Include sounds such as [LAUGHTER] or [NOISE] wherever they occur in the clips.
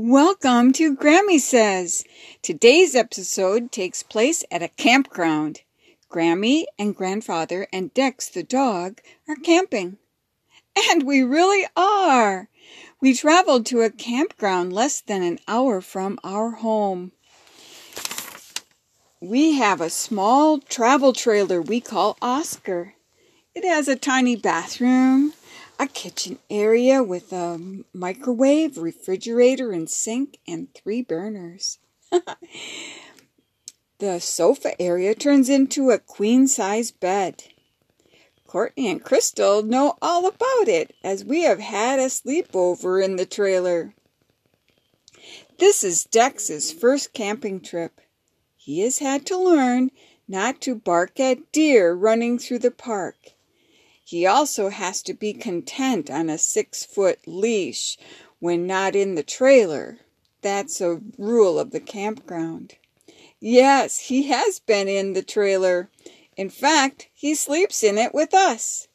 Welcome to Grammy Says. Today's episode takes place at a campground. Grammy and grandfather and Dex the dog are camping. And we really are. We traveled to a campground less than an hour from our home. We have a small travel trailer we call Oscar. It has a tiny bathroom, a kitchen area with a microwave, refrigerator, and sink, and three burners. [LAUGHS] the sofa area turns into a queen size bed. Courtney and Crystal know all about it as we have had a sleepover in the trailer. This is Dex's first camping trip. He has had to learn not to bark at deer running through the park. He also has to be content on a six foot leash when not in the trailer. That's a rule of the campground. Yes, he has been in the trailer. In fact, he sleeps in it with us.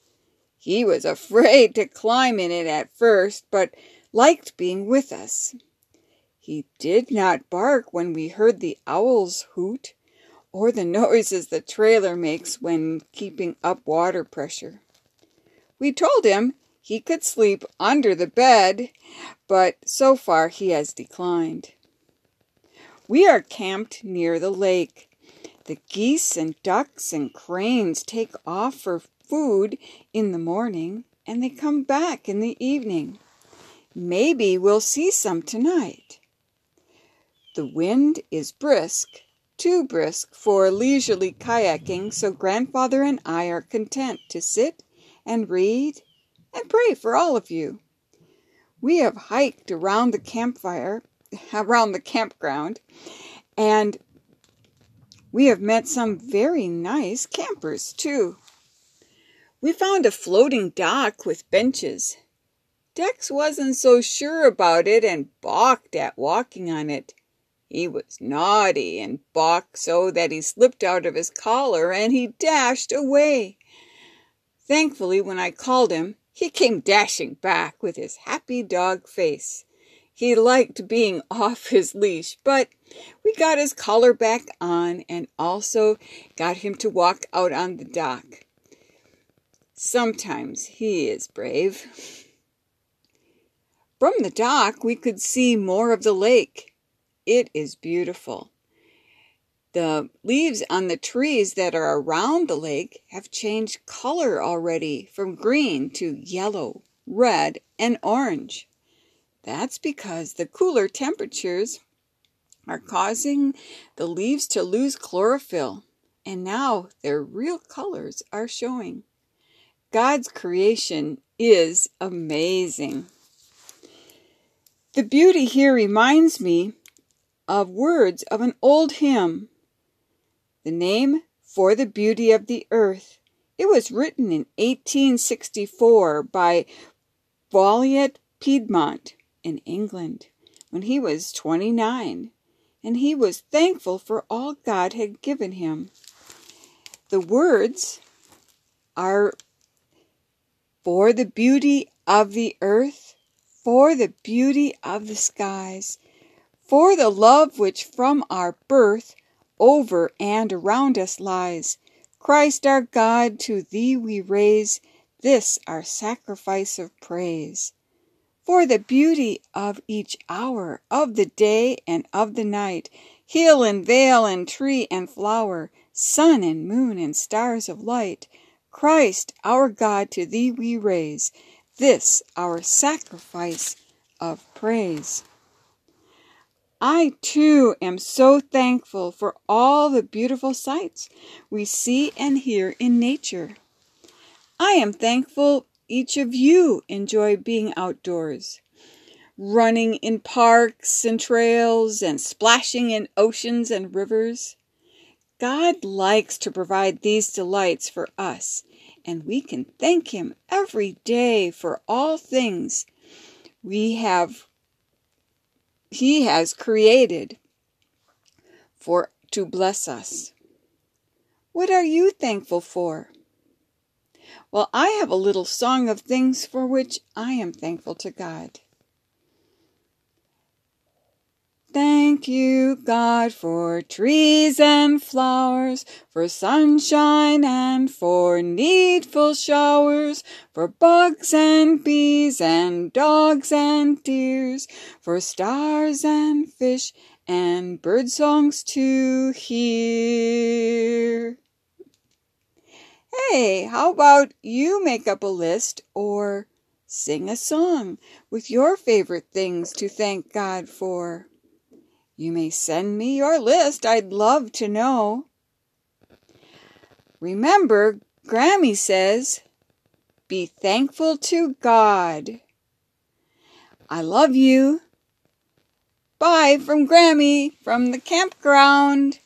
He was afraid to climb in it at first, but liked being with us. He did not bark when we heard the owls hoot, or the [LAUGHS] noises the trailer makes when keeping up water pressure. We told him he could sleep under the bed, but so far he has declined. We are camped near the lake. The geese and ducks and cranes take off for food in the morning and they come back in the evening. Maybe we'll see some tonight. The wind is brisk, too brisk for leisurely kayaking, so Grandfather and I are content to sit and read and pray for all of you. We have hiked around the campfire, [LAUGHS] around the campground, and we have met some very nice campers too. We found a floating dock with benches. Dex wasn't so sure about it and balked at walking on it. He was naughty and balked so that he slipped out of his collar and he dashed away. Thankfully, when I called him, he came dashing back with his happy dog face. He liked being [LAUGHS] off his leash, but we got his collar back on and also got him to walk out on the dock. Sometimes he is brave. From the dock, we could see more of the lake. It is beautiful. The leaves on the trees that are around the lake have changed color already from green to yellow, red, and orange. That's because the cooler temperatures are causing the leaves to lose chlorophyll, and now their real colors are showing. God's creation is amazing. The beauty here reminds me of words of an old hymn the name For the Beauty of the Earth. It was written in 1864 by Folliott Pierpoint in England when he was 29, and he was thankful for all God had given him. The words are For the beauty of the earth, for the beauty of the skies, for the love which from our birth over and around us lies. Christ our God, to thee we raise this our sacrifice of praise. For the beauty of each hour, of the day and of the night, hill and vale and tree and flower, sun and moon and stars of light, Christ our God, to thee we raise this our sacrifice of praise. I too am so thankful for all the beautiful sights we see and hear in nature. I am thankful each of you enjoy being outdoors, running in parks and trails and splashing in oceans and rivers. God likes to provide these delights for us, and we can thank Him every day for all things we have he has created for to bless us. What are you thankful for? Well, I have a little song of things for which I am thankful to God. Thank you, God, for trees and flowers, for sunshine and for needful showers, for bugs and bees and dogs and deers, for stars and fish and bird songs to hear. Hey, how about you make up a list or sing a song with your favorite things to thank God for? You may send me your list. I'd love to know. Remember, Grammy says, be thankful to God. I love you. Bye from Grammy from the campground.